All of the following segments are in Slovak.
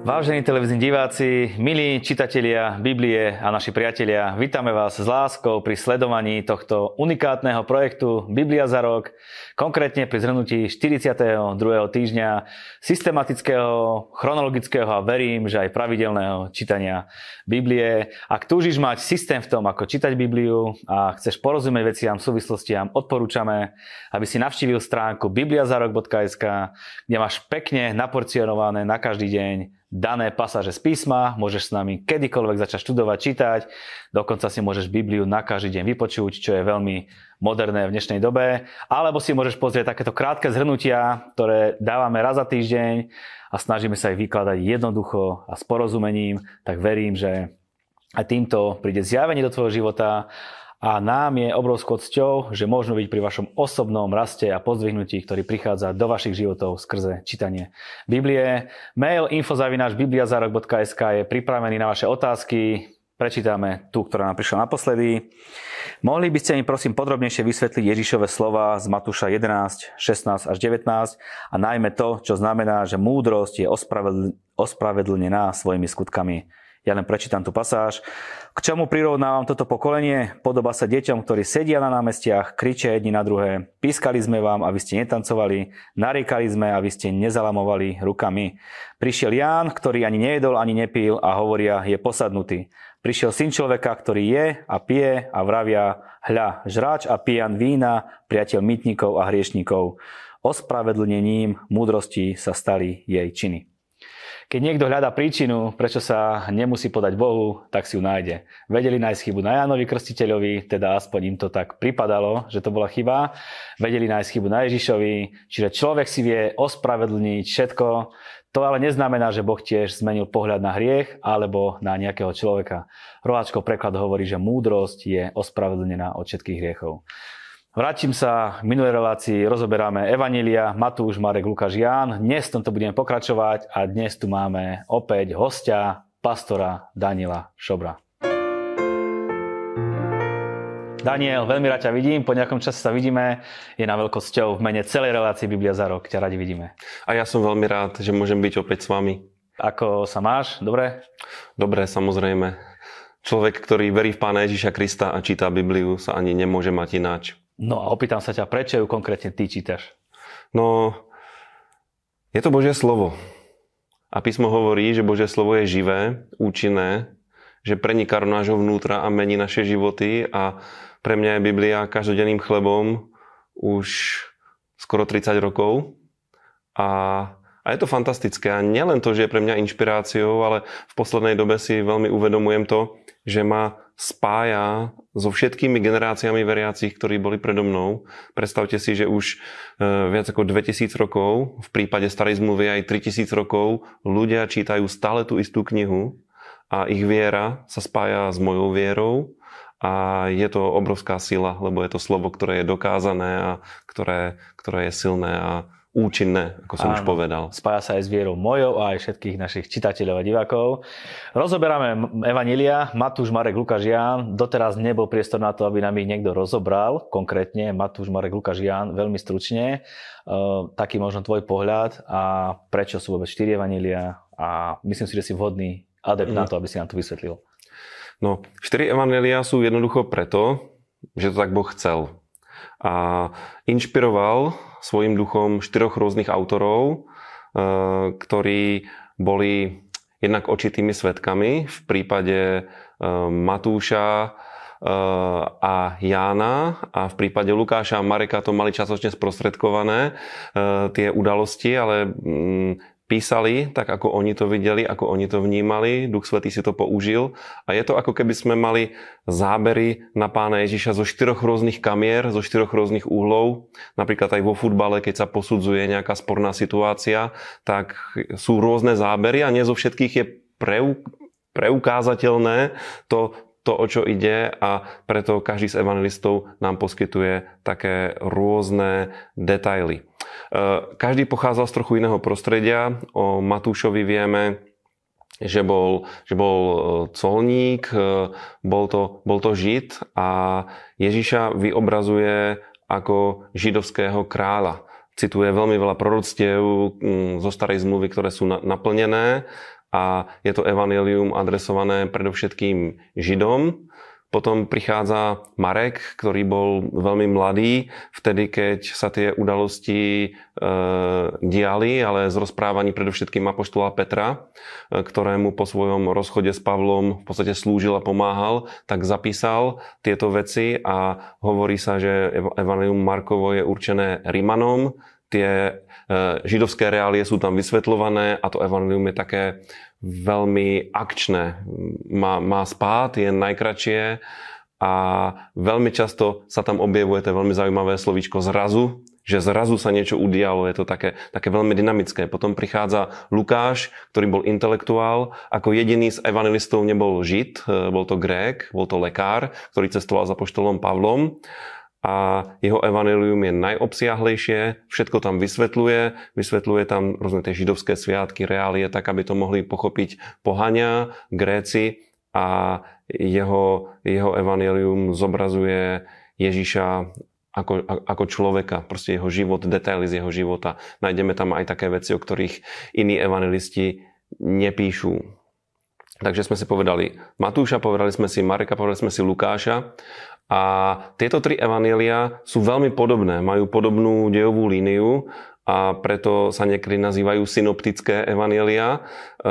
Vážení televízni diváci, milí čitatelia Biblie a naši priatelia, vítame vás s láskou pri sledovaní tohto unikátneho projektu Biblia za rok, konkrétne pri zhrnutí 42. týždňa systematického, chronologického a verím, že aj pravidelného čítania Biblie. Ak túžiš mať systém v tom, ako čítať Bibliu a chceš porozumieť veciam, súvislostiam, odporúčame, aby si navštívil stránku bibliazarok.sk, kde máš pekne naporcionované na každý deň dané pasáže z písma, môžeš s nami kedykoľvek začať študovať, čítať, dokonca si môžeš Bibliu na každý deň vypočuť, čo je veľmi moderné v dnešnej dobe, alebo si môžeš pozrieť takéto krátke zhrnutia, ktoré dávame raz za týždeň a snažíme sa ich vykladať jednoducho a s porozumením, tak verím, že aj týmto príde zjavenie do tvojho života a nám je obrovskou cťou, že môžeme byť pri vašom osobnom raste a pozdvihnutí, ktorý prichádza do vašich životov skrze čítanie Biblie. Mail info.bibliazarok.sk je pripravený na vaše otázky. Prečítame tú, ktorá nám prišla naposledy. Mohli by ste mi prosím podrobnejšie vysvetliť Ježišove slova z Matúša 11, 16 až 19 a najmä to, čo znamená, že múdrosť je ospravedlnená svojimi skutkami. Ja len prečítam tú pasáž. K čomu prirovnávam toto pokolenie? Podoba sa deťom, ktorí sedia na námestiach, kričia jedni na druhé. Pískali sme vám, aby ste netancovali, nariekali sme, aby ste nezalamovali rukami. Prišiel Ján, ktorý ani nejedol, ani nepil a hovoria, je posadnutý. Prišiel syn človeka, ktorý je a pije a vravia, hľa, žráč a pijan vína, priateľ mytníkov a hriešnikov. Ospravedlnením múdrosti sa stali jej činy. Keď niekto hľadá príčinu, prečo sa nemusí podať Bohu, tak si ju nájde. Vedeli nájsť chybu na Jánovi Krstiteľovi, teda aspoň im to tak pripadalo, že to bola chyba. Vedeli nájsť chybu na Ježišovi, čiže človek si vie ospravedlniť všetko. To ale neznamená, že Boh tiež zmenil pohľad na hriech alebo na nejakého človeka. Roháčkov preklad hovorí, že múdrosť je ospravedlnená od všetkých hriechov. Vrátim sa v minulej relácii, rozoberáme Evanília, Matúš, Marek, Lukáš, Ján. Dnes v tomto budeme pokračovať a dnes tu máme opäť hostia, pastora Daniela Šobra. Daniel, veľmi rád ťa vidím, po nejakom čase sa vidíme, je na veľkosťou v mene celej relácie Biblia za rok, ťa radi vidíme. A ja som veľmi rád, že môžem byť opäť s vami. Ako sa máš? Dobre? Dobre, samozrejme. Človek, ktorý verí v Pána Ježiša Krista a číta Bibliu, sa ani nemôže mať ináč. No a opýtam sa ťa, prečo ju konkrétne ty čítaš? No, je to Božie slovo. A písmo hovorí, že Božie slovo je živé, účinné, že preniká do nášho vnútra a mení naše životy a pre mňa je Biblia každodenným chlebom už skoro 30 rokov. A, a je to fantastické. A nielen to, že je pre mňa inšpiráciou, ale v poslednej dobe si veľmi uvedomujem to, že ma spája so všetkými generáciami veriacich, ktorí boli predo mnou. Predstavte si, že už e, viac ako 2000 rokov, v prípade starej zmluvy aj 3000 rokov, ľudia čítajú stále tú istú knihu a ich viera sa spája s mojou vierou a je to obrovská sila, lebo je to slovo, ktoré je dokázané a ktoré, ktoré je silné a účinné, ako som Áno, už povedal. Spája sa aj s vierou mojou a aj všetkých našich čitateľov a divákov. Rozoberáme Evanília, Matúš, Marek, Lukáš, Ján. Doteraz nebol priestor na to, aby nám ich niekto rozobral, konkrétne Matúš, Marek, Lukáš, Ján, veľmi stručne. Uh, taký možno tvoj pohľad a prečo sú vôbec štyri Evanília a myslím si, že si vhodný adept mm. na to, aby si nám to vysvetlil. No, štyri Evanília sú jednoducho preto, že to tak Boh chcel. A inšpiroval svojim duchom štyroch rôznych autorov, eh, ktorí boli jednak očitými svetkami v prípade eh, Matúša eh, a Jána a v prípade Lukáša a Mareka to mali časočne sprostredkované tie udalosti, ale mm, písali tak, ako oni to videli, ako oni to vnímali, Duch Svetý si to použil a je to ako keby sme mali zábery na pána Ježiša zo štyroch rôznych kamier, zo štyroch rôznych úhlov. Napríklad aj vo futbale, keď sa posudzuje nejaká sporná situácia, tak sú rôzne zábery a nie zo všetkých je preu, preukázateľné to, to, o čo ide a preto každý z evangelistov nám poskytuje také rôzne detaily. Eh, každý pochádzal z trochu iného prostredia. O Matúšovi vieme, že bol, že bol eh, colník, eh, bol to, bol to žid a Ježiša vyobrazuje ako židovského kráľa. Cituje veľmi veľa proroctiev zo starej zmluvy, ktoré sú naplnené a je to evanelium adresované predovšetkým Židom, potom prichádza Marek, ktorý bol veľmi mladý, vtedy, keď sa tie udalosti e, diali, ale z rozprávaní predovšetkým Apoštola Petra, e, ktorému po svojom rozchode s Pavlom v podstate slúžil a pomáhal, tak zapísal tieto veci a hovorí sa, že Evangelium Markovo je určené Rimanom, tie židovské reálie sú tam vysvetľované a to Evangelium je také veľmi akčné. Má, má spát, je najkračšie a veľmi často sa tam objevuje to veľmi zaujímavé slovíčko zrazu, že zrazu sa niečo udialo, je to také, také veľmi dynamické. Potom prichádza Lukáš, ktorý bol intelektuál, ako jediný z evangelistov nebol žid, e, bol to grék, bol to lekár, ktorý cestoval za poštolom Pavlom a jeho evanelium je najobsiahlejšie, všetko tam vysvetľuje, vysvetľuje tam rôzne tie židovské sviatky, reálie, tak aby to mohli pochopiť pohania, Gréci a jeho, jeho evanelium zobrazuje Ježiša ako, ako človeka, proste jeho život, detaily z jeho života. Nájdeme tam aj také veci, o ktorých iní evangelisti nepíšu. Takže sme si povedali Matúša, povedali sme si Mareka, povedali sme si Lukáša a tieto tri evanília sú veľmi podobné, majú podobnú dejovú líniu a preto sa niekedy nazývajú synoptické evanielia. E,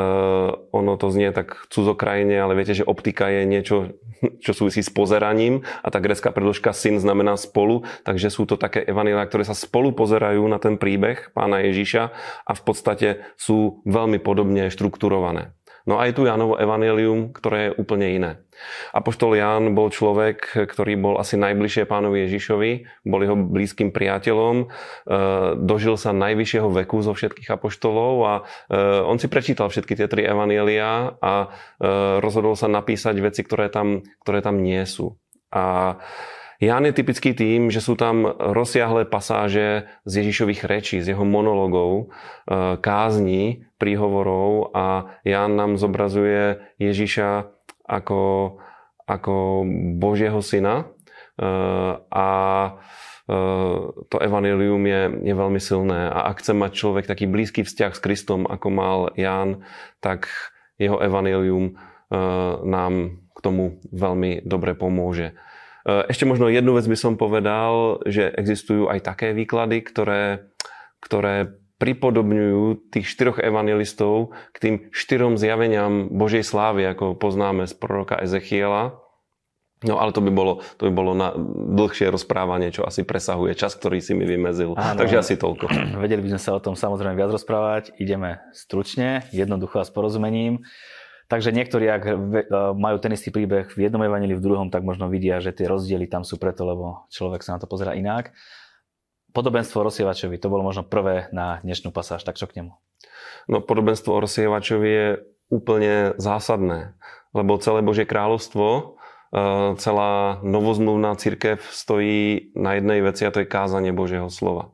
ono to znie tak cudzokrajine, ale viete, že optika je niečo, čo súvisí s pozeraním a tá grecká predložka syn znamená spolu, takže sú to také evanielia, ktoré sa spolu pozerajú na ten príbeh pána Ježiša a v podstate sú veľmi podobne štrukturované. No a je tu Jánovo evanelium, ktoré je úplne iné. Apoštol Ján bol človek, ktorý bol asi najbližšie pánovi Ježišovi, bol jeho blízkym priateľom, e, dožil sa najvyššieho veku zo všetkých apoštolov a e, on si prečítal všetky tie tri evanielia a e, rozhodol sa napísať veci, ktoré tam, ktoré tam nie sú. A Ján je typický tým, že sú tam rozsiahlé pasáže z Ježišových rečí, z jeho monologov, e, kázní, príhovorov a Ján nám zobrazuje Ježiša ako, ako Božieho syna e, a e, to evanelium je, je veľmi silné a ak chce mať človek taký blízky vzťah s Kristom, ako mal Ján, tak jeho evanelium nám k tomu veľmi dobre pomôže. Eh, ešte možno jednu vec by som povedal, že existujú aj také výklady, ktoré, ktoré pripodobňujú tých štyroch evangelistov k tým štyrom zjaveniam Božej slávy, ako poznáme z proroka Ezechiela. No ale to by bolo, to by bolo na dlhšie rozprávanie, čo asi presahuje čas, ktorý si mi vymezil. Áno, Takže asi toľko. Vedeli by sme sa o tom samozrejme viac rozprávať. Ideme stručne, jednoducho a s porozumením. Takže niektorí, ak e, majú ten istý príbeh v jednom evangelii, v druhom, tak možno vidia, že tie rozdiely tam sú preto, lebo človek sa na to pozera inak. Podobenstvo rozsievačovi, to bolo možno prvé na dnešnú pasáž, tak čo k nemu? No podobenstvo rozsievačovi je úplne zásadné, lebo celé Božie kráľovstvo, e, celá novozmluvná církev stojí na jednej veci a to je kázanie Božieho slova.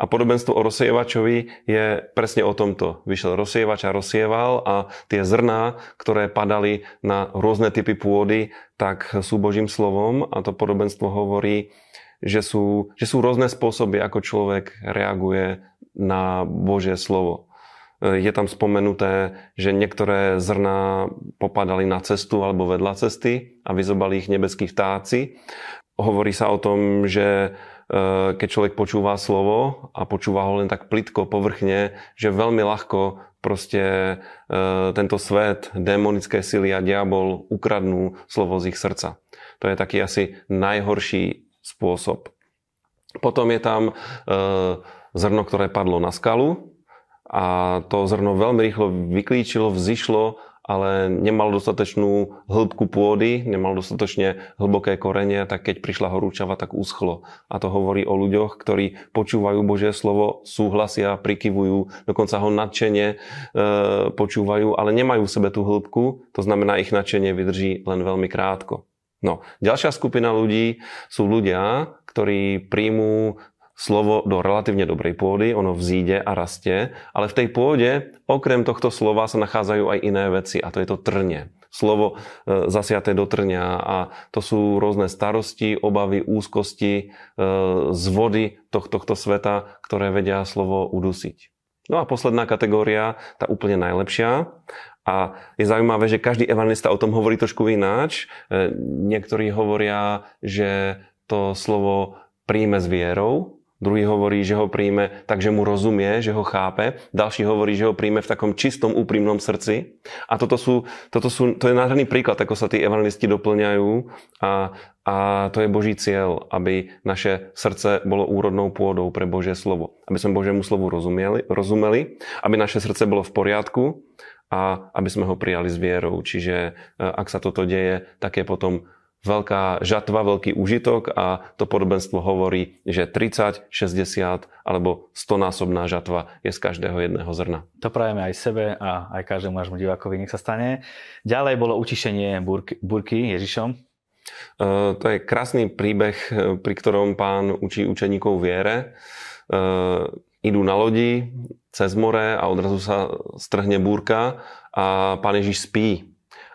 A podobenstvo o rozsievačovi je presne o tomto. Vyšiel rozsievač a rozsieval a tie zrná, ktoré padali na rôzne typy pôdy, tak sú Božím slovom a to podobenstvo hovorí, že sú, že sú rôzne spôsoby, ako človek reaguje na Božie slovo. Je tam spomenuté, že niektoré zrná popadali na cestu alebo vedľa cesty a vyzobali ich nebeskí vtáci. Hovorí sa o tom, že keď človek počúva slovo a počúva ho len tak plitko, povrchne, že veľmi ľahko proste eh, tento svet, démonické sily a diabol ukradnú slovo z ich srdca. To je taký asi najhorší spôsob. Potom je tam eh, zrno, ktoré padlo na skalu a to zrno veľmi rýchlo vyklíčilo, vzýšlo ale nemal dostatočnú hĺbku pôdy, nemal dostatočne hlboké korenie, tak keď prišla horúčava, tak uschlo. A to hovorí o ľuďoch, ktorí počúvajú Božie slovo, súhlasia, prikyvujú, dokonca ho nadšene e, počúvajú, ale nemajú v sebe tú hĺbku, to znamená, ich nadšenie vydrží len veľmi krátko. No, ďalšia skupina ľudí sú ľudia, ktorí príjmú slovo do relatívne dobrej pôdy, ono vzíde a rastie, ale v tej pôde okrem tohto slova sa nachádzajú aj iné veci a to je to trnie. Slovo e, zasiaté do trňa a to sú rôzne starosti, obavy, úzkosti e, z vody tohto, sveta, ktoré vedia slovo udusiť. No a posledná kategória, tá úplne najlepšia, A je zaujímavé, že každý evangelista o tom hovorí trošku ináč. E, niektorí hovoria, že to slovo príjme s vierou, Druhý hovorí, že ho príjme tak, že mu rozumie, že ho chápe. Ďalší hovorí, že ho príjme v takom čistom, úprimnom srdci. A toto, sú, toto sú, to je nádherný príklad, ako sa tí evangelisti doplňajú. A, a to je Boží cieľ, aby naše srdce bolo úrodnou pôdou pre Božie slovo. Aby sme Božiemu slovu rozumeli, rozumeli aby naše srdce bolo v poriadku a aby sme ho prijali s vierou. Čiže e, ak sa toto deje, tak je potom veľká žatva, veľký užitok a to podobenstvo hovorí, že 30, 60 alebo 100 násobná žatva je z každého jedného zrna. To prajeme aj sebe a aj každému nášmu divákovi, nech sa stane. Ďalej bolo utišenie burky, burky Ježišom. Uh, to je krásny príbeh, e, pri ktorom pán učí učeníkov viere. Uh, idú na lodi cez more a odrazu sa strhne búrka a pán Ježiš spí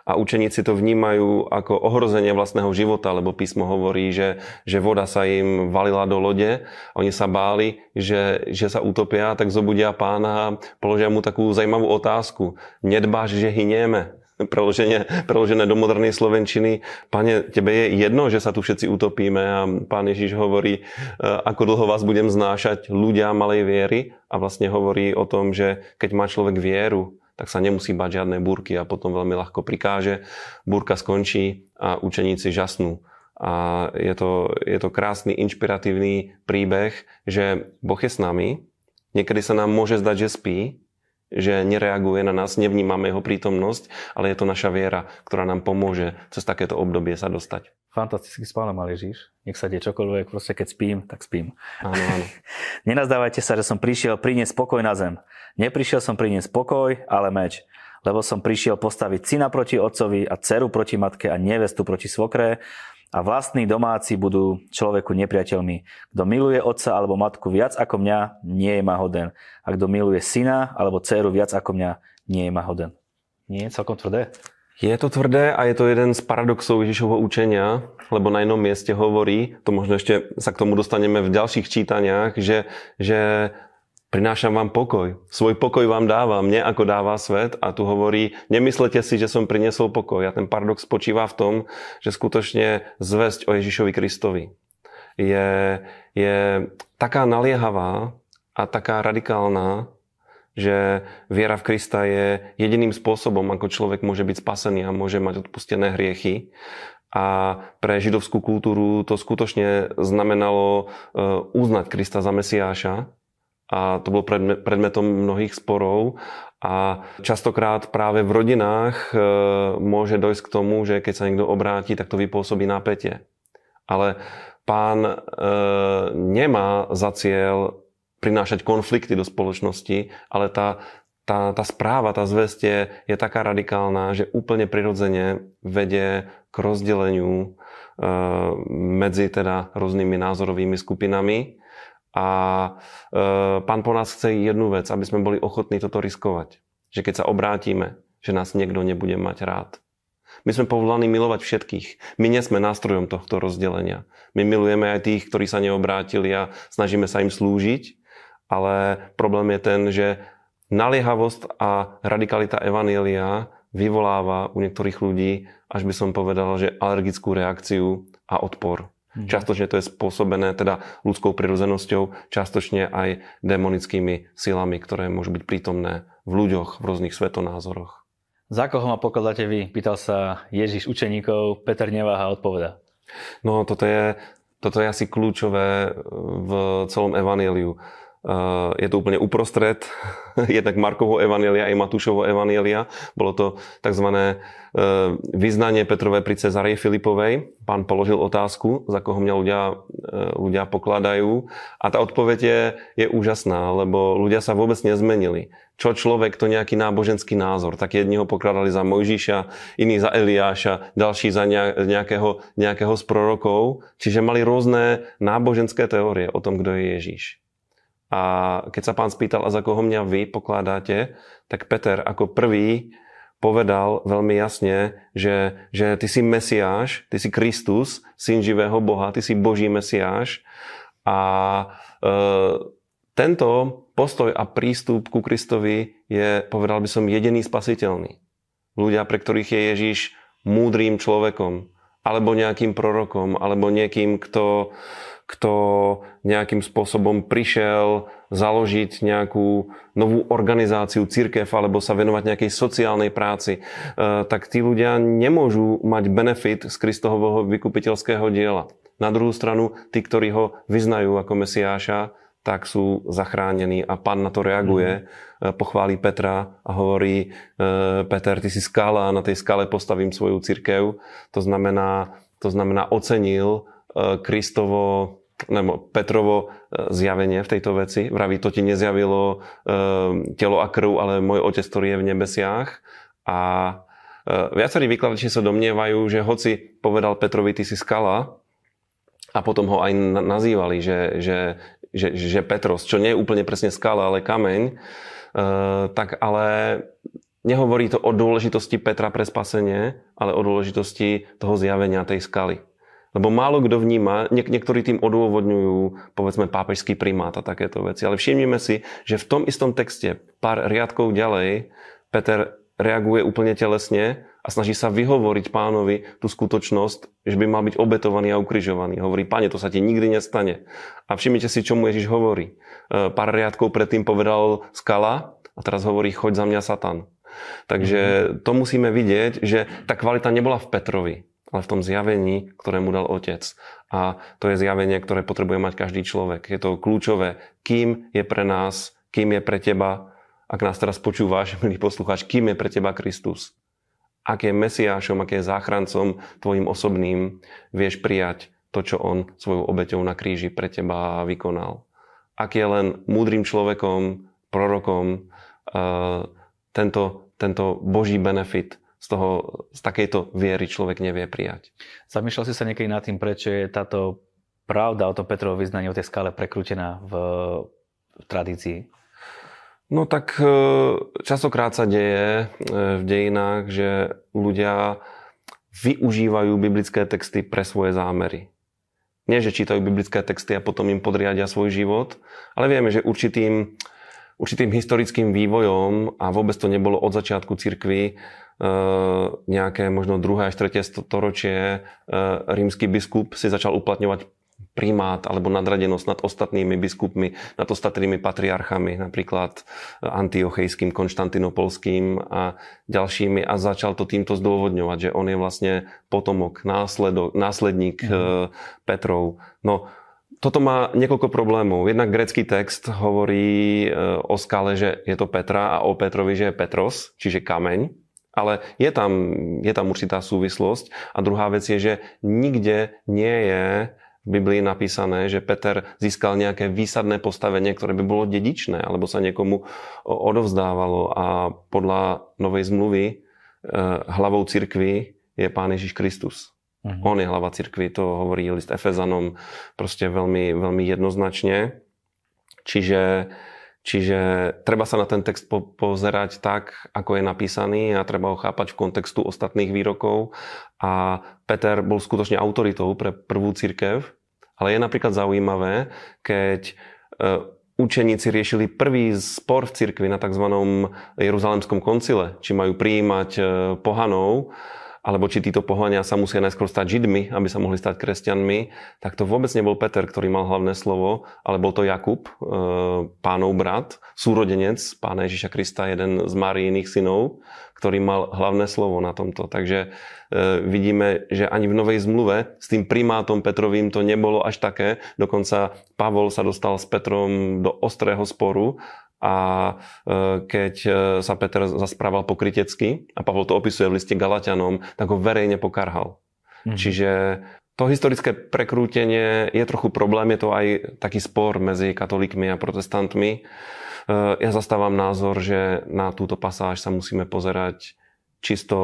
a učeníci to vnímajú ako ohrozenie vlastného života, lebo písmo hovorí, že, že voda sa im valila do lode, oni sa báli, že, že sa utopia, tak zobudia pána a položia mu takú zajímavú otázku. Nedbáš, že hynieme? Preložené, preložené do modernej slovenčiny. Pane, tebe je jedno, že sa tu všetci utopíme a pán Ježiš hovorí, e, ako dlho vás budem znášať ľudia malej viery a vlastne hovorí o tom, že keď má človek vieru, tak sa nemusí bať žiadne búrky a potom veľmi ľahko prikáže. Búrka skončí a učeníci žasnú. A je to, je to krásny, inšpiratívny príbeh, že Boh je s nami. Niekedy sa nám môže zdať, že spí, že nereaguje na nás, nevnímame jeho prítomnosť, ale je to naša viera, ktorá nám pomôže cez takéto obdobie sa dostať. Fantasticky spále mal Ježiš. Nech sa deje čokoľvek, proste keď spím, tak spím. Áno, áno. Nenazdávajte sa, že som prišiel priniesť pokoj na zem. Neprišiel som priniesť pokoj, ale meč. Lebo som prišiel postaviť syna proti otcovi a dceru proti matke a nevestu proti svokre a vlastní domáci budú človeku nepriateľmi. Kto miluje otca alebo matku viac ako mňa, nie je ma hoden. A kto miluje syna alebo dceru viac ako mňa, nie je ma hoden. Nie je celkom tvrdé? Je to tvrdé a je to jeden z paradoxov Ježišovho učenia, lebo na jednom mieste hovorí, to možno ešte sa k tomu dostaneme v ďalších čítaniach, že, že prinášam vám pokoj. Svoj pokoj vám dávam, mne ako dáva svet. A tu hovorí, nemyslete si, že som priniesol pokoj. A ten paradox spočíva v tom, že skutočne zväzť o Ježišovi Kristovi je, je taká naliehavá a taká radikálna, že viera v Krista je jediným spôsobom, ako človek môže byť spasený a môže mať odpustené hriechy. A pre židovskú kultúru to skutočne znamenalo e, uznať Krista za Mesiáša a to bolo predmetom mnohých sporov a častokrát práve v rodinách e, môže dojsť k tomu, že keď sa niekto obráti, tak to vypôsobí napätie. Ale pán e, nemá za cieľ prinášať konflikty do spoločnosti, ale tá, tá, tá správa, tá zväzť je, je taká radikálna, že úplne prirodzene vedie k rozdeleniu e, medzi teda rôznymi názorovými skupinami a e, pán po nás chce jednu vec, aby sme boli ochotní toto riskovať. Že keď sa obrátime, že nás niekto nebude mať rád. My sme povolaní milovať všetkých. My nie sme nástrojom tohto rozdelenia. My milujeme aj tých, ktorí sa neobrátili a snažíme sa im slúžiť, ale problém je ten, že naliehavosť a radikalita Evanielia vyvoláva u niektorých ľudí, až by som povedal, že alergickú reakciu a odpor. Mm-hmm. Častočne to je spôsobené teda ľudskou prirodzenosťou, častočne aj demonickými silami, ktoré môžu byť prítomné v ľuďoch, v rôznych svetonázoroch. Za koho ma pokladáte vy? Pýtal sa Ježiš učeníkov, Peter neváha odpoveda. No toto je, toto je asi kľúčové v celom evaníliu. Je to úplne uprostred, jednak Markovho evanielia aj Matúšovho evanielia. Bolo to tzv. Eh, vyznanie Petrovej pri Cezarej Filipovej. Pán položil otázku, za koho mňa ľudia, eh, ľudia pokladajú. A tá odpoveď je, je úžasná, lebo ľudia sa vôbec nezmenili. Čo človek, to nejaký náboženský názor. Tak jedni ho pokladali za Mojžiša, iní za Eliáša, ďalší za nejakého, nejakého z prorokov. Čiže mali rôzne náboženské teórie o tom, kto je Ježíš. A keď sa pán spýtal, a za koho mňa vy pokladáte, tak Peter ako prvý povedal veľmi jasne, že, že ty si Mesiáš, ty si Kristus, syn živého Boha, ty si Boží Mesiáš. A e, tento postoj a prístup ku Kristovi je, povedal by som, jediný spasiteľný. Ľudia, pre ktorých je Ježiš múdrým človekom, alebo nejakým prorokom, alebo niekým, kto, kto nejakým spôsobom prišiel založiť nejakú novú organizáciu, církev, alebo sa venovať nejakej sociálnej práci, e, tak tí ľudia nemôžu mať benefit z Kristovho vykupiteľského diela. Na druhú stranu, tí, ktorí ho vyznajú ako Mesiáša, tak sú zachránení a pán na to reaguje, mm. pochválí Petra a hovorí, e, Peter, ty si skala a na tej skale postavím svoju církev. To znamená, to znamená ocenil e, Kristovo nebo Petrovo zjavenie v tejto veci. Vraví, to ti nezjavilo telo a krv, ale môj otec, ktorý je v nebesiach. A viacerí vykladači sa domnievajú, že hoci povedal Petrovi, ty si skala, a potom ho aj nazývali, že, že že, že Petros, čo nie je úplne presne skala, ale kameň, e, tak ale nehovorí to o dôležitosti Petra pre spasenie, ale o dôležitosti toho zjavenia tej skaly. Lebo málo kto vníma, niek- niektorí tým odôvodňujú, povedzme, pápežský primát a takéto veci. Ale všimnime si, že v tom istom texte, pár riadkov ďalej, Peter reaguje úplne telesne a snaží sa vyhovoriť pánovi tú skutočnosť, že by mal byť obetovaný a ukrižovaný. Hovorí, pane, to sa ti nikdy nestane. A všimnite si, čo mu Ježiš hovorí. E, pár riadkov predtým povedal skala a teraz hovorí, choď za mňa Satan. Takže to musíme vidieť, že tá kvalita nebola v Petrovi, ale v tom zjavení, ktoré mu dal otec. A to je zjavenie, ktoré potrebuje mať každý človek. Je to kľúčové, kým je pre nás, kým je pre teba ak nás teraz počúvaš, milý poslucháč, kým je pre teba Kristus? Ak je Mesiášom, ak je záchrancom tvojim osobným, vieš prijať to, čo on svojou obeťou na kríži pre teba vykonal. Ak je len múdrym človekom, prorokom, uh, tento, tento Boží benefit z, toho, z takejto viery človek nevie prijať. Zamýšľal si sa niekedy nad tým, prečo je táto pravda o tom Petrovom vyznaní o tej skále prekrútená v, v tradícii? No tak e, častokrát sa deje e, v dejinách, že ľudia využívajú biblické texty pre svoje zámery. Nie, že čítajú biblické texty a potom im podriadia svoj život, ale vieme, že určitým, určitým historickým vývojom, a vôbec to nebolo od začiatku cirkvy, e, nejaké možno druhé až tretie storočie, rímsky biskup si začal uplatňovať primát alebo nadradenosť nad ostatnými biskupmi, nad ostatnými patriarchami, napríklad antiochejským, konštantinopolským a ďalšími a začal to týmto zdôvodňovať, že on je vlastne potomok, následok, následník mm. Petrov. No, toto má niekoľko problémov. Jednak grecký text hovorí e, o skale, že je to Petra a o Petrovi, že je Petros, čiže kameň. Ale je tam, je tam určitá súvislosť. A druhá vec je, že nikde nie je v Biblii napísané, že Peter získal nejaké výsadné postavenie, ktoré by bolo dedičné, alebo sa niekomu odovzdávalo a podľa Novej zmluvy e, hlavou cirkvi je Pán Ježiš Kristus. Uh-huh. On je hlava cirkvi, to hovorí list Efezanom proste veľmi, veľmi jednoznačne. Čiže, čiže treba sa na ten text po, pozerať tak, ako je napísaný a treba ho chápať v kontextu ostatných výrokov. A Peter bol skutočne autoritou pre prvú církev, ale je napríklad zaujímavé, keď e, učeníci riešili prvý spor v cirkvi na tzv. Jeruzalemskom koncile, či majú prijímať e, pohanov, alebo či títo pohania sa musia najskôr stať Židmi, aby sa mohli stať kresťanmi, tak to vôbec nebol Peter, ktorý mal hlavné slovo, ale bol to Jakub, e, pánov brat, súrodenec pána Ježiša Krista, jeden z Máriiných synov, ktorý mal hlavné slovo na tomto. Takže e, vidíme, že ani v Novej zmluve s tým primátom Petrovým to nebolo až také. Dokonca Pavol sa dostal s Petrom do ostrého sporu a e, keď e, sa Peter zasprával pokrytecky, a Pavol to opisuje v liste Galatianom, tak ho verejne pokarhal. Mm. Čiže to historické prekrútenie je trochu problém, je to aj taký spor medzi katolíkmi a protestantmi. E, ja zastávam názor, že na túto pasáž sa musíme pozerať čisto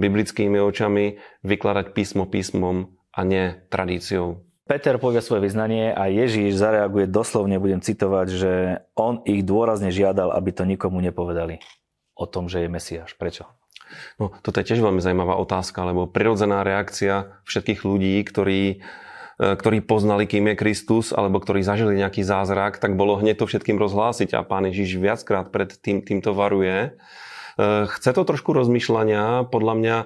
biblickými očami, vykladať písmo písmom a nie tradíciou. Peter povie svoje vyznanie a Ježíš zareaguje doslovne, budem citovať, že on ich dôrazne žiadal, aby to nikomu nepovedali o tom, že je Mesiáš. Prečo? No, toto je tiež veľmi zaujímavá otázka, lebo prirodzená reakcia všetkých ľudí, ktorí, e, ktorí poznali, kým je Kristus, alebo ktorí zažili nejaký zázrak, tak bolo hneď to všetkým rozhlásiť a pán Ježiš viackrát pred tým, týmto varuje. chce to trošku rozmýšľania. Podľa mňa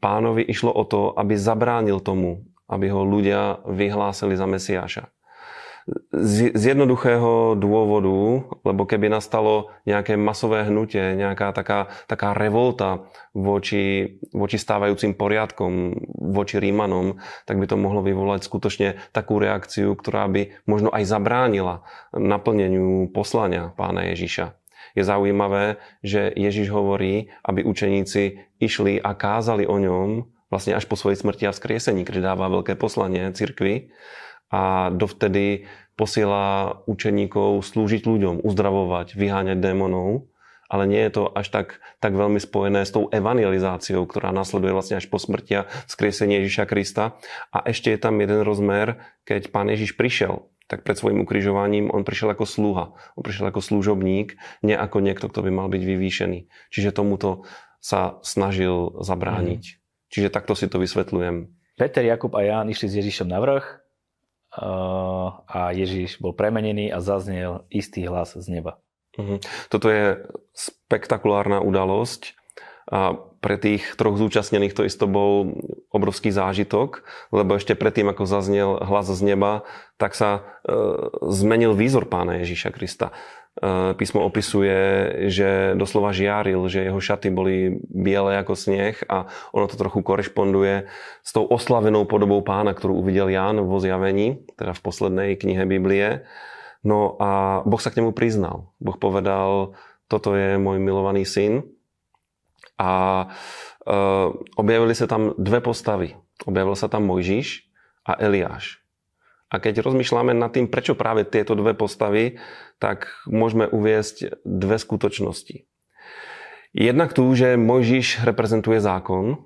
pánovi išlo o to, aby zabránil tomu, aby ho ľudia vyhlásili za Mesiáša z, jednoduchého dôvodu, lebo keby nastalo nejaké masové hnutie, nejaká taká, taká revolta voči, voči stávajúcim poriadkom, voči Rímanom, tak by to mohlo vyvolať skutočne takú reakciu, ktorá by možno aj zabránila naplneniu poslania pána Ježiša. Je zaujímavé, že Ježiš hovorí, aby učeníci išli a kázali o ňom vlastne až po svojej smrti a vzkriesení, keď dáva veľké poslanie cirkvi a dovtedy posiela učeníkov slúžiť ľuďom, uzdravovať, vyháňať démonov, ale nie je to až tak, tak veľmi spojené s tou evangelizáciou, ktorá nasleduje vlastne až po smrti a skriesenie Ježiša Krista. A ešte je tam jeden rozmer, keď pán Ježiš prišiel, tak pred svojim ukrižovaním on prišiel ako sluha, on prišiel ako služobník, nie ako niekto, kto by mal byť vyvýšený. Čiže tomuto sa snažil zabrániť. Mm. Čiže takto si to vysvetľujem. Peter, Jakub a Ján išli s Ježišom na vrch a Ježiš bol premenený a zaznel istý hlas z neba. Mhm. Toto je spektakulárna udalosť a pre tých troch zúčastnených to isto bol obrovský zážitok, lebo ešte predtým, ako zaznel hlas z neba, tak sa e, zmenil výzor pána Ježíša Krista. E, písmo opisuje, že doslova žiaril, že jeho šaty boli biele ako sneh a ono to trochu korešponduje s tou oslavenou podobou pána, ktorú uvidel Ján vo zjavení, teda v poslednej knihe Biblie. No a Boh sa k nemu priznal. Boh povedal, toto je môj milovaný syn. A e, objavili sa tam dve postavy. Objavil sa tam Mojžiš a Eliáš. A keď rozmýšľame nad tým, prečo práve tieto dve postavy, tak môžeme uviesť dve skutočnosti. Jednak tu, že Mojžiš reprezentuje zákon,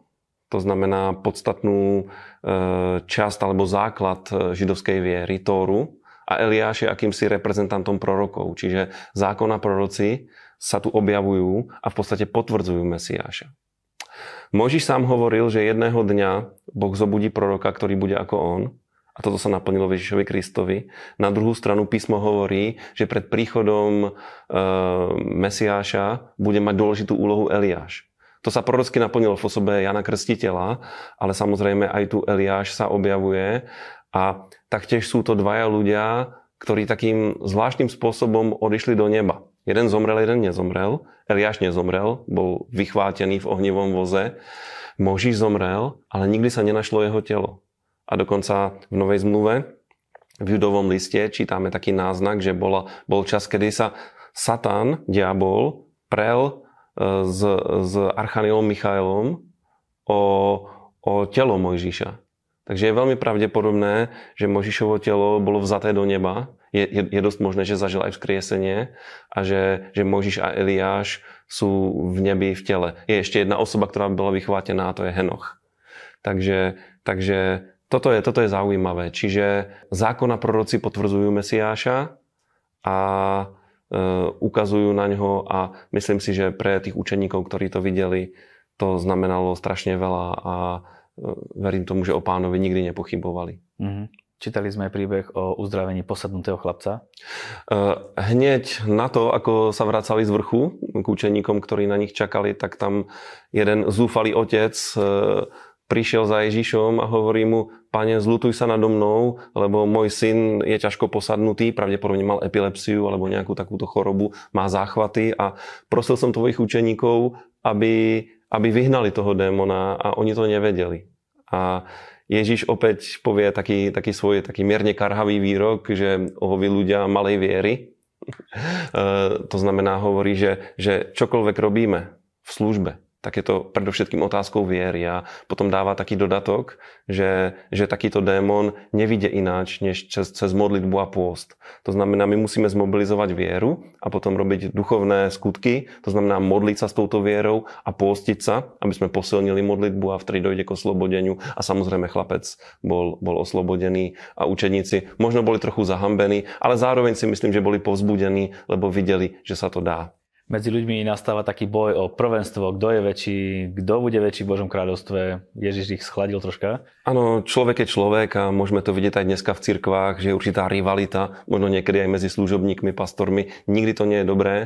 to znamená podstatnú e, časť alebo základ e, židovskej viery, Tóru, a Eliáš je akýmsi reprezentantom prorokov. Čiže zákon a proroci sa tu objavujú a v podstate potvrdzujú Mesiáša. Mojžiš sám hovoril, že jedného dňa Boh zobudí proroka, ktorý bude ako on a toto sa naplnilo Ježišovi Kristovi. Na druhú stranu písmo hovorí, že pred príchodom e, Mesiáša bude mať dôležitú úlohu Eliáš. To sa prorocky naplnilo v osobe Jana Krstiteľa, ale samozrejme aj tu Eliáš sa objavuje a taktiež sú to dvaja ľudia, ktorí takým zvláštnym spôsobom odišli do neba. Jeden zomrel, jeden nezomrel. Eliáš nezomrel, bol vychvátený v ohnivom voze. Možiš zomrel, ale nikdy sa nenašlo jeho telo. A dokonca v Novej zmluve, v judovom liste čítame taký náznak, že bola, bol čas, kedy sa Satan, diabol, prel e, s, s Archanielom Michailom o, o telo Mojžiša. Takže je veľmi pravdepodobné, že Mojžišovo telo bolo vzaté do neba. Je, je, je dosť možné, že zažil aj vzkriesenie a že, že Mojžiš a Eliáš sú v nebi v tele. Je ešte jedna osoba, ktorá bola vychvátená a to je Henoch. Takže, takže toto je, toto je zaujímavé. Čiže zákon a proroci potvrdzujú Mesiáša a e, ukazujú na ňo a myslím si, že pre tých učeníkov, ktorí to videli, to znamenalo strašne veľa a e, verím tomu, že o pánovi nikdy nepochybovali. Mm-hmm. Čítali sme príbeh o uzdravení posadnutého chlapca? E, hneď na to, ako sa vracali z vrchu k učeníkom, ktorí na nich čakali, tak tam jeden zúfalý otec e, prišiel za Ježišom a hovorí mu, pane, zlutuj sa nado mnou, lebo môj syn je ťažko posadnutý, pravdepodobne mal epilepsiu alebo nejakú takúto chorobu, má záchvaty a prosil som tvojich učeníkov, aby, aby vyhnali toho démona a oni to nevedeli. A Ježiš opäť povie taký, taký svoj taký mierne karhavý výrok, že ohoví ľudia malej viery. to znamená, hovorí, že, že čokoľvek robíme v službe, tak je to predovšetkým otázkou viery a potom dáva taký dodatok, že, že takýto démon nevidie ináč než cez, cez modlitbu a pôst. To znamená, my musíme zmobilizovať vieru a potom robiť duchovné skutky, to znamená modliť sa s touto vierou a pôstiť sa, aby sme posilnili modlitbu a vtedy dojde k oslobodeniu a samozrejme chlapec bol, bol oslobodený a učeníci možno boli trochu zahambení, ale zároveň si myslím, že boli povzbudení, lebo videli, že sa to dá. Medzi ľuďmi nastáva taký boj o prvenstvo, kto je väčší, kto bude väčší v Božom kráľovstve. Ježiš ich schladil troška. Áno, človek je človek a môžeme to vidieť aj dneska v cirkvách, že je určitá rivalita, možno niekedy aj medzi služobníkmi, pastormi. Nikdy to nie je dobré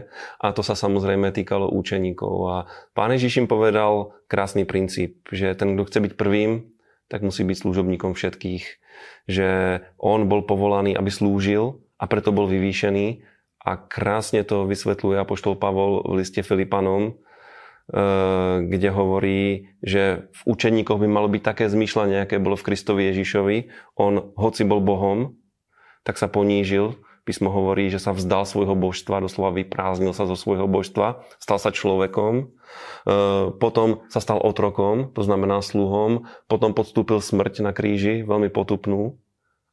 a to sa samozrejme týkalo účeníkov. A pán Ježiš im povedal krásny princíp, že ten, kto chce byť prvým, tak musí byť služobníkom všetkých. Že on bol povolaný, aby slúžil a preto bol vyvýšený a krásne to vysvetľuje Apoštol Pavol v liste Filipanom, e, kde hovorí, že v učeníkoch by malo byť také zmýšľanie, aké bolo v Kristovi Ježišovi. On, hoci bol Bohom, tak sa ponížil. Písmo hovorí, že sa vzdal svojho božstva, doslova vyprázdnil sa zo svojho božstva, stal sa človekom, e, potom sa stal otrokom, to znamená sluhom, potom podstúpil smrť na kríži, veľmi potupnú,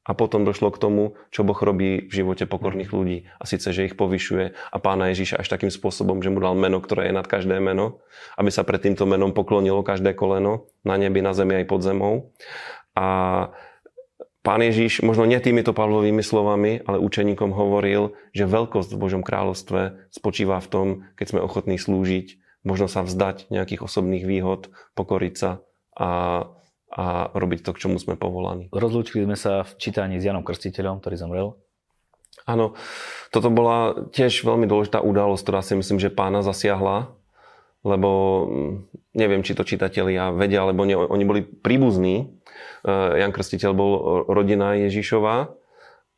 a potom došlo k tomu, čo Boh robí v živote pokorných ľudí. A síce, že ich povyšuje a pána Ježíša až takým spôsobom, že mu dal meno, ktoré je nad každé meno, aby sa pred týmto menom poklonilo každé koleno na nebi, na zemi aj pod zemou. A pán Ježíš, možno nie týmito Pavlovými slovami, ale učeníkom hovoril, že veľkosť v Božom kráľovstve spočíva v tom, keď sme ochotní slúžiť, možno sa vzdať nejakých osobných výhod, pokoriť sa a a robiť to, k čomu sme povolaní. Rozlúčili sme sa v čítaní s Janom Krstiteľom, ktorý zomrel. Áno, toto bola tiež veľmi dôležitá udalosť, ktorá si myslím, že pána zasiahla, lebo mm, neviem, či to čitatelia vedia, lebo nie, oni boli príbuzní. E, Jan Krstiteľ bol rodina Ježišova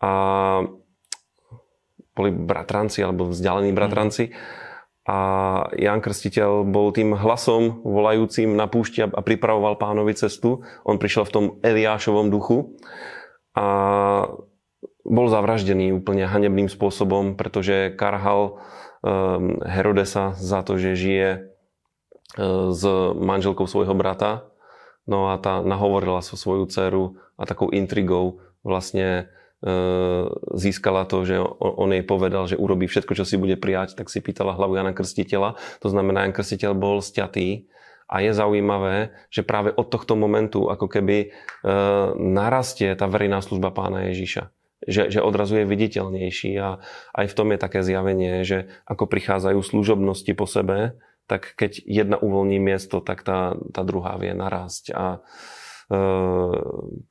a boli bratranci alebo vzdialení bratranci. Mm a Jan Krstiteľ bol tým hlasom volajúcim na púšti a pripravoval pánovi cestu. On prišiel v tom Eliášovom duchu a bol zavraždený úplne hanebným spôsobom, pretože karhal ehm, Herodesa za to, že žije e, s manželkou svojho brata. No a tá nahovorila so svoju dceru a takou intrigou vlastne získala to, že on jej povedal, že urobí všetko, čo si bude prijať, tak si pýtala hlavu Jana Krstiteľa. To znamená, Jan Krstiteľ bol stiatý a je zaujímavé, že práve od tohto momentu ako keby e, narastie tá verejná služba pána Ježíša. Že, že odrazu je viditeľnejší a aj v tom je také zjavenie, že ako prichádzajú služobnosti po sebe, tak keď jedna uvoľní miesto, tak tá, tá druhá vie narásť. A e,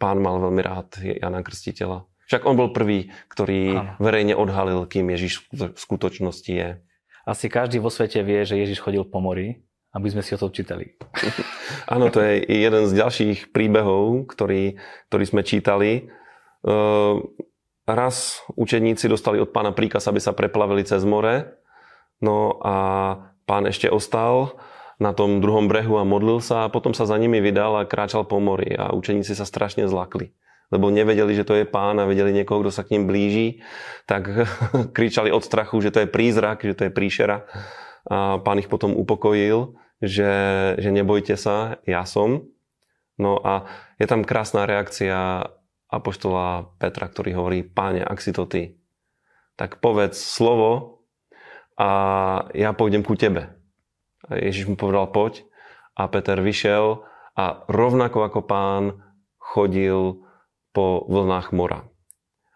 pán mal veľmi rád Jana Krstiteľa. Však on bol prvý, ktorý ano. verejne odhalil, kým Ježiš v skutočnosti je. Asi každý vo svete vie, že Ježiš chodil po mori, aby sme si o tom čítali. Áno, to je jeden z ďalších príbehov, ktorý, ktorý sme čítali. Ehm, raz učeníci dostali od pána príkaz, aby sa preplavili cez more. No a pán ešte ostal na tom druhom brehu a modlil sa a potom sa za nimi vydal a kráčal po mori a učeníci sa strašne zlakli lebo nevedeli, že to je pán a vedeli niekoho, kto sa k ním blíži, tak kričali od strachu, že to je prízrak, že to je príšera. A pán ich potom upokojil, že, že nebojte sa, ja som. No a je tam krásna reakcia apoštola Petra, ktorý hovorí, páne, ak si to ty, tak povedz slovo a ja pôjdem ku tebe. A Ježiš mu povedal, poď. A Peter vyšiel a rovnako ako pán chodil po vlnách mora.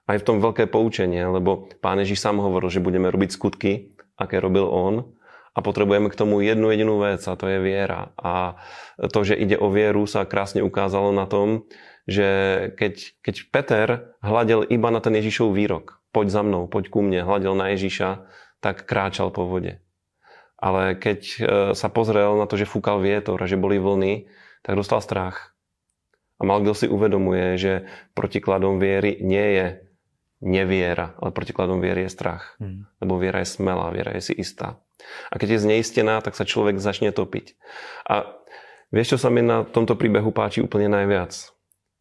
Aj v tom veľké poučenie, lebo pán Ježiš sám hovoril, že budeme robiť skutky, aké robil on, a potrebujeme k tomu jednu jedinú vec a to je viera. A to, že ide o vieru, sa krásne ukázalo na tom, že keď, keď Peter hľadel iba na ten Ježišov výrok, poď za mnou, poď ku mne, hľadel na Ježiša, tak kráčal po vode. Ale keď e, sa pozrel na to, že fúkal vietor a že boli vlny, tak dostal strach. A mal kto si uvedomuje, že protikladom viery nie je neviera, ale protikladom viery je strach. Hmm. Lebo viera je smelá, viera je si istá. A keď je zneistená, tak sa človek začne topiť. A vieš, čo sa mi na tomto príbehu páči úplne najviac?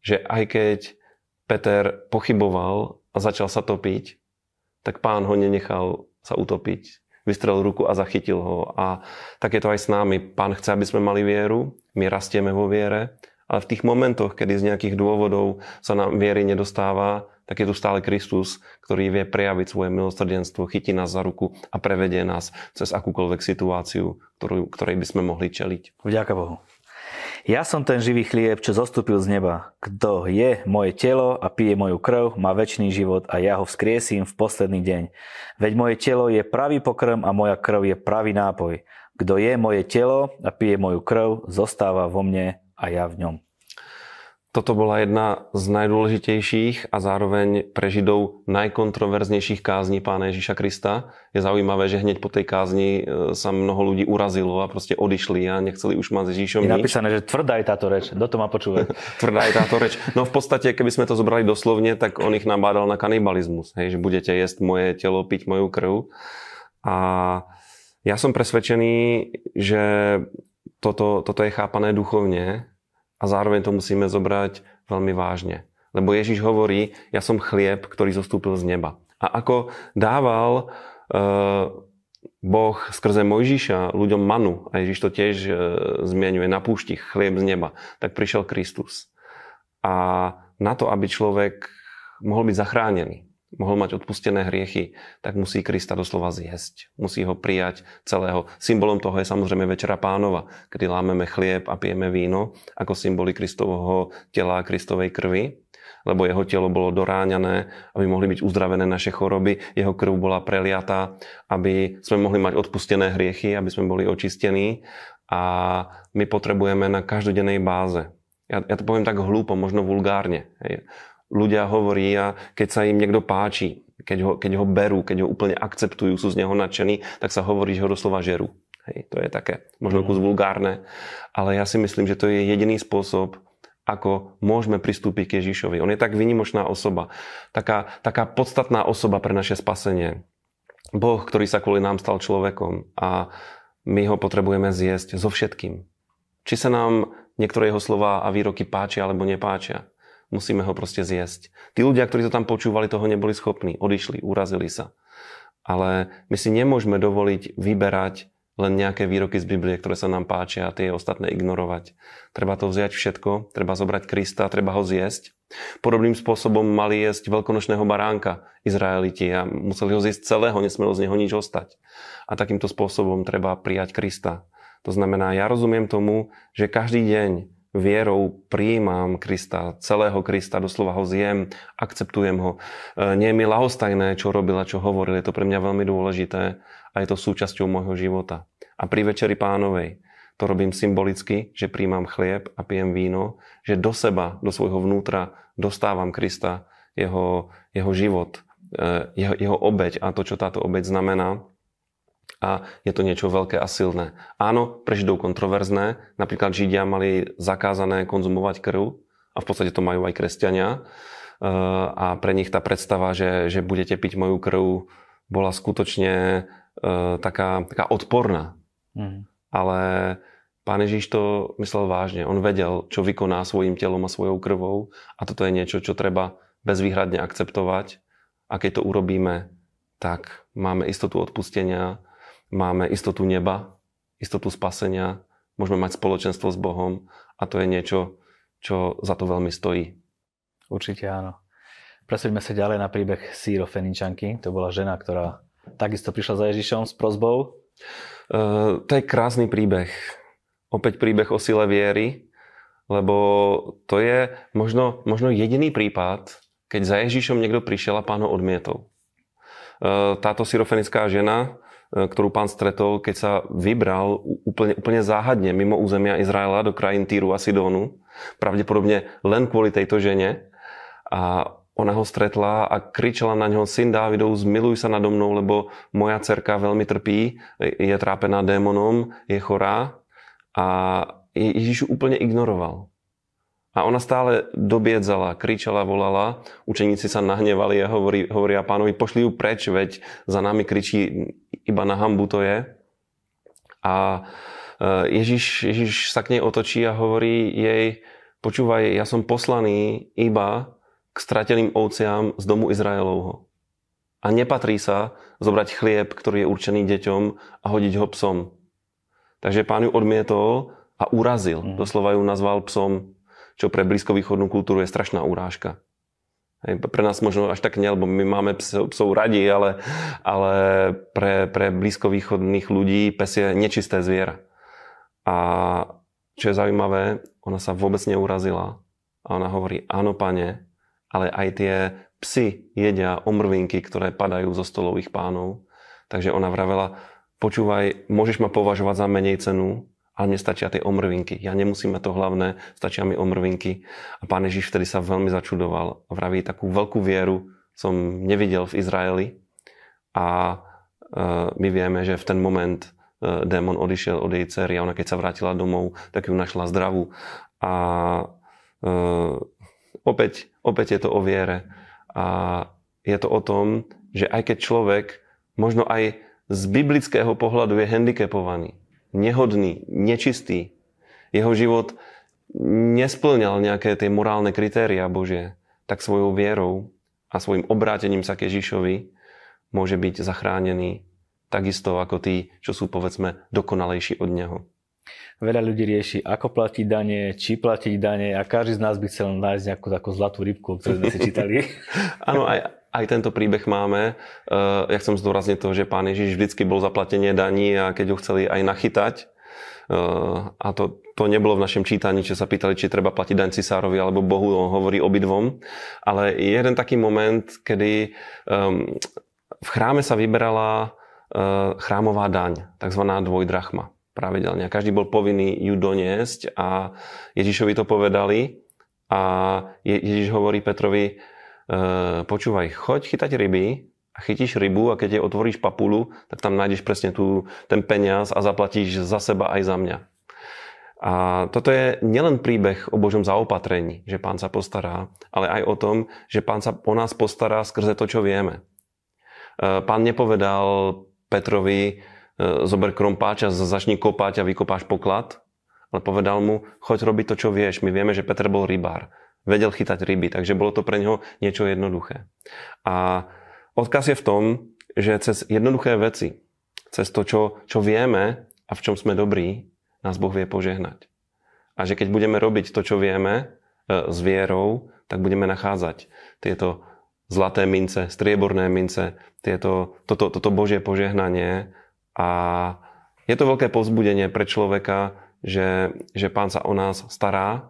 Že aj keď Peter pochyboval a začal sa topiť, tak pán ho nenechal sa utopiť. Vystrel ruku a zachytil ho. A tak je to aj s nami. Pán chce, aby sme mali vieru, my rastieme vo viere ale v tých momentoch, kedy z nejakých dôvodov sa nám viery nedostáva, tak je tu stále Kristus, ktorý vie prejaviť svoje milosrdenstvo, chytí nás za ruku a prevedie nás cez akúkoľvek situáciu, ktorú, ktorej by sme mohli čeliť. Vďaka Bohu. Ja som ten živý chlieb, čo zostúpil z neba. Kto je moje telo a pije moju krv, má väčší život a ja ho vzkriesím v posledný deň. Veď moje telo je pravý pokrm a moja krv je pravý nápoj. Kto je moje telo a pije moju krv, zostáva vo mne a ja v ňom. Toto bola jedna z najdôležitejších a zároveň pre Židov najkontroverznejších kázní pána Ježíša Krista. Je zaujímavé, že hneď po tej kázni e, sa mnoho ľudí urazilo a proste odišli a nechceli už mať s Ježíšom Je napísané, že tvrdá je táto reč. Kto to má počúvať? tvrdá je táto reč. No v podstate, keby sme to zobrali doslovne, tak on ich nabádal na kanibalizmus. Hej, že budete jesť moje telo, piť moju krv. A ja som presvedčený, že toto, toto je chápané duchovne a zároveň to musíme zobrať veľmi vážne. Lebo Ježiš hovorí, ja som chlieb, ktorý zostúpil z neba. A ako dával uh, Boh skrze Mojžiša ľuďom manu, a Ježiš to tiež uh, zmienuje na púšti, chlieb z neba, tak prišiel Kristus. A na to, aby človek mohol byť zachránený, mohol mať odpustené hriechy, tak musí Krista doslova zjesť. Musí ho prijať celého. Symbolom toho je samozrejme Večera pánova, kedy lámeme chlieb a pijeme víno ako symboly Kristovho tela a Kristovej krvi lebo jeho telo bolo doráňané, aby mohli byť uzdravené naše choroby, jeho krv bola preliatá, aby sme mohli mať odpustené hriechy, aby sme boli očistení a my potrebujeme na každodennej báze. Ja, ja to poviem tak hlúpo, možno vulgárne. Hej ľudia hovoria, keď sa im niekto páči, keď ho, keď ho berú, keď ho úplne akceptujú, sú z neho nadšení, tak sa hovorí, že ho doslova žerú. Hej, to je také možno kus vulgárne, ale ja si myslím, že to je jediný spôsob, ako môžeme pristúpiť k Ježišovi. On je tak vynimočná osoba, taká, taká podstatná osoba pre naše spasenie. Boh, ktorý sa kvôli nám stal človekom a my ho potrebujeme zjesť so všetkým. Či sa nám niektoré jeho slova a výroky páčia alebo nepáčia musíme ho proste zjesť. Tí ľudia, ktorí to tam počúvali, toho neboli schopní. Odišli, urazili sa. Ale my si nemôžeme dovoliť vyberať len nejaké výroky z Biblie, ktoré sa nám páčia a tie ostatné ignorovať. Treba to vziať všetko, treba zobrať Krista, treba ho zjesť. Podobným spôsobom mali jesť veľkonočného baránka Izraeliti a museli ho zjesť celého, nesmelo z neho nič ostať. A takýmto spôsobom treba prijať Krista. To znamená, ja rozumiem tomu, že každý deň vierou prijímam Krista, celého Krista, doslova ho zjem, akceptujem ho. E, nie je mi lahostajné, čo robil a čo hovoril, je to pre mňa veľmi dôležité a je to súčasťou môjho života. A pri Večeri pánovej to robím symbolicky, že príjmam chlieb a pijem víno, že do seba, do svojho vnútra dostávam Krista, jeho, jeho život, e, jeho, jeho obeď a to, čo táto obeď znamená a je to niečo veľké a silné. Áno, pre Židov kontroverzné, napríklad Židia mali zakázané konzumovať krv a v podstate to majú aj kresťania e, a pre nich tá predstava, že, že budete piť moju krv bola skutočne e, taká, taká odporná. Mm. Ale Pán Ježiš to myslel vážne. On vedel, čo vykoná svojim telom a svojou krvou a toto je niečo, čo treba bezvýhradne akceptovať a keď to urobíme, tak máme istotu odpustenia, máme istotu neba, istotu spasenia, môžeme mať spoločenstvo s Bohom a to je niečo, čo za to veľmi stojí. Určite áno. Presvedme sa ďalej na príbeh Síro Feničanky. To bola žena, ktorá takisto prišla za Ježišom s prozbou. Uh, to je krásny príbeh. Opäť príbeh o sile viery, lebo to je možno, možno jediný prípad, keď za Ježišom niekto prišiel a pán ho odmietol. Uh, táto syrofenická žena E, ktorú pán stretol, keď sa vybral úplne, úplne záhadne mimo územia Izraela do krajín Týru a Sidónu. Pravdepodobne len kvôli tejto žene. A ona ho stretla a kričala na ňo, syn Dávidov, zmiluj sa nado mnou, lebo moja cerka veľmi trpí, je trápená démonom, je chorá. A Ježiš ju úplne ignoroval. A ona stále dobiedzala, kričala, volala. Učeníci sa nahnevali a hovorí, hovoria pánovi, pošli ju preč, veď za nami kričí, iba na hambu to je. A e, Ježiš, Ježiš sa k nej otočí a hovorí jej, počúvaj, ja som poslaný iba k strateným ovciam z domu Izraelovho. A nepatrí sa zobrať chlieb, ktorý je určený deťom a hodiť ho psom. Takže pán ju odmietol a urazil. Mm. Doslova ju nazval psom čo pre blízkovýchodnú kultúru je strašná urážka. Hej, pre nás možno až tak nie, lebo my máme psov, radi, ale, ale pre, pre blízkovýchodných ľudí pes je nečisté zviera. A čo je zaujímavé, ona sa vôbec neurazila a ona hovorí, áno pane, ale aj tie psy jedia omrvinky, ktoré padajú zo stolových pánov. Takže ona vravela, počúvaj, môžeš ma považovať za menej cenu, ale mne stačia tie omrvinky. Ja nemusím mať to hlavné, stačia mi omrvinky. A pán Ježiš vtedy sa veľmi začudoval. Vraví, takú veľkú vieru som nevidel v Izraeli. A e, my vieme, že v ten moment e, démon odišiel od jej cery a ona keď sa vrátila domov, tak ju našla zdravú. A e, opäť, opäť je to o viere. A je to o tom, že aj keď človek možno aj z biblického pohľadu je handicapovaný, nehodný, nečistý, jeho život nesplňal nejaké tie morálne kritéria Božie, tak svojou vierou a svojim obrátením sa k Ježišovi môže byť zachránený takisto ako tí, čo sú povedzme dokonalejší od Neho. Veľa ľudí rieši, ako platiť dane, či platiť dane a každý z nás by chcel nájsť nejakú takú zlatú rybku, ktorú sme si čítali. Áno, aj, aj tento príbeh máme. Uh, ja chcem zdôrazniť to, že pán Ježiš vždycky bol zaplatenie daní a keď ho chceli aj nachytať, uh, a to, to nebolo v našom čítaní, čo sa pýtali, či treba platiť daň cisárovi alebo Bohu, on hovorí obidvom. Ale je jeden taký moment, kedy um, v chráme sa vyberala uh, chrámová daň, takzvaná dvojdrachma pravidelne. Každý bol povinný ju doniesť a Ježišovi to povedali a Ježiš hovorí Petrovi, Eh, počúvaj, choď chytať ryby a chytíš rybu a keď je otvoríš papulu, tak tam nájdeš presne tú, ten peniaz a zaplatíš za seba aj za mňa. A toto je nielen príbeh o Božom zaopatrení, že pán sa postará, ale aj o tom, že pán sa o nás postará skrze to, čo vieme. Pán nepovedal Petrovi, zober krompáč a začni kopať a vykopáš poklad, ale povedal mu, choď robiť to, čo vieš. My vieme, že Peter bol rybár vedel chytať ryby, takže bolo to pre neho niečo jednoduché. A odkaz je v tom, že cez jednoduché veci, cez to, čo, čo vieme a v čom sme dobrí, nás Boh vie požehnať. A že keď budeme robiť to, čo vieme e, s vierou, tak budeme nachádzať tieto zlaté mince, strieborné mince, tieto, toto, toto Božie požehnanie. A je to veľké povzbudenie pre človeka, že, že Pán sa o nás stará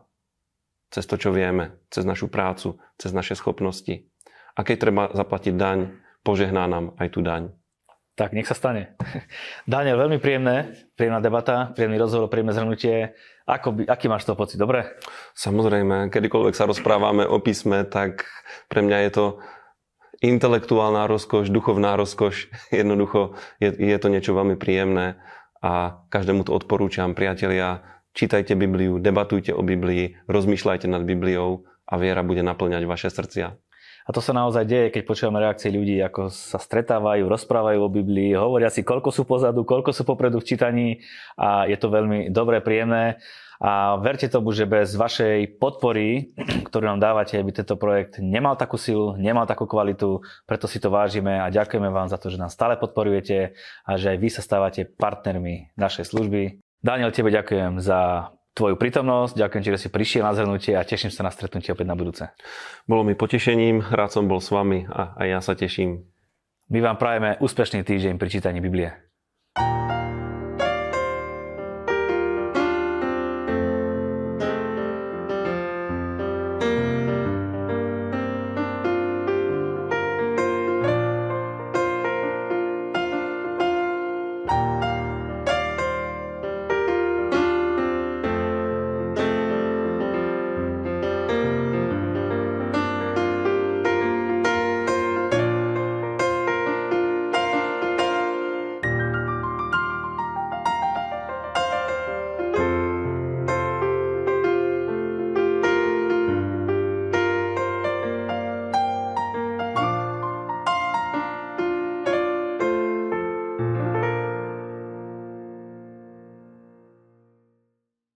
cez to, čo vieme, cez našu prácu, cez naše schopnosti. A keď treba zaplatiť daň, požehná nám aj tú daň. Tak, nech sa stane. Daniel, veľmi príjemné, príjemná debata, príjemný rozhovor, príjemné zhrnutie. Ako by, aký máš to pocit? Dobre? Samozrejme, kedykoľvek sa rozprávame o písme, tak pre mňa je to intelektuálna rozkoš, duchovná rozkoš. Jednoducho je, je to niečo veľmi príjemné a každému to odporúčam. Priatelia, Čítajte Bibliu, debatujte o Biblii, rozmýšľajte nad Bibliou a viera bude naplňať vaše srdcia. A to sa naozaj deje, keď počúvame reakcie ľudí, ako sa stretávajú, rozprávajú o Biblii, hovoria si, koľko sú pozadu, koľko sú popredu v čítaní a je to veľmi dobré, príjemné. A verte tomu, že bez vašej podpory, ktorú nám dávate, by tento projekt nemal takú silu, nemal takú kvalitu, preto si to vážime a ďakujeme vám za to, že nás stále podporujete a že aj vy sa stávate partnermi našej služby. Daniel, tebe ďakujem za tvoju prítomnosť, ďakujem ti, že si prišiel na zhrnutie a teším sa na stretnutie opäť na budúce. Bolo mi potešením, rád som bol s vami a aj ja sa teším. My vám prajeme úspešný týždeň pri čítaní Biblie.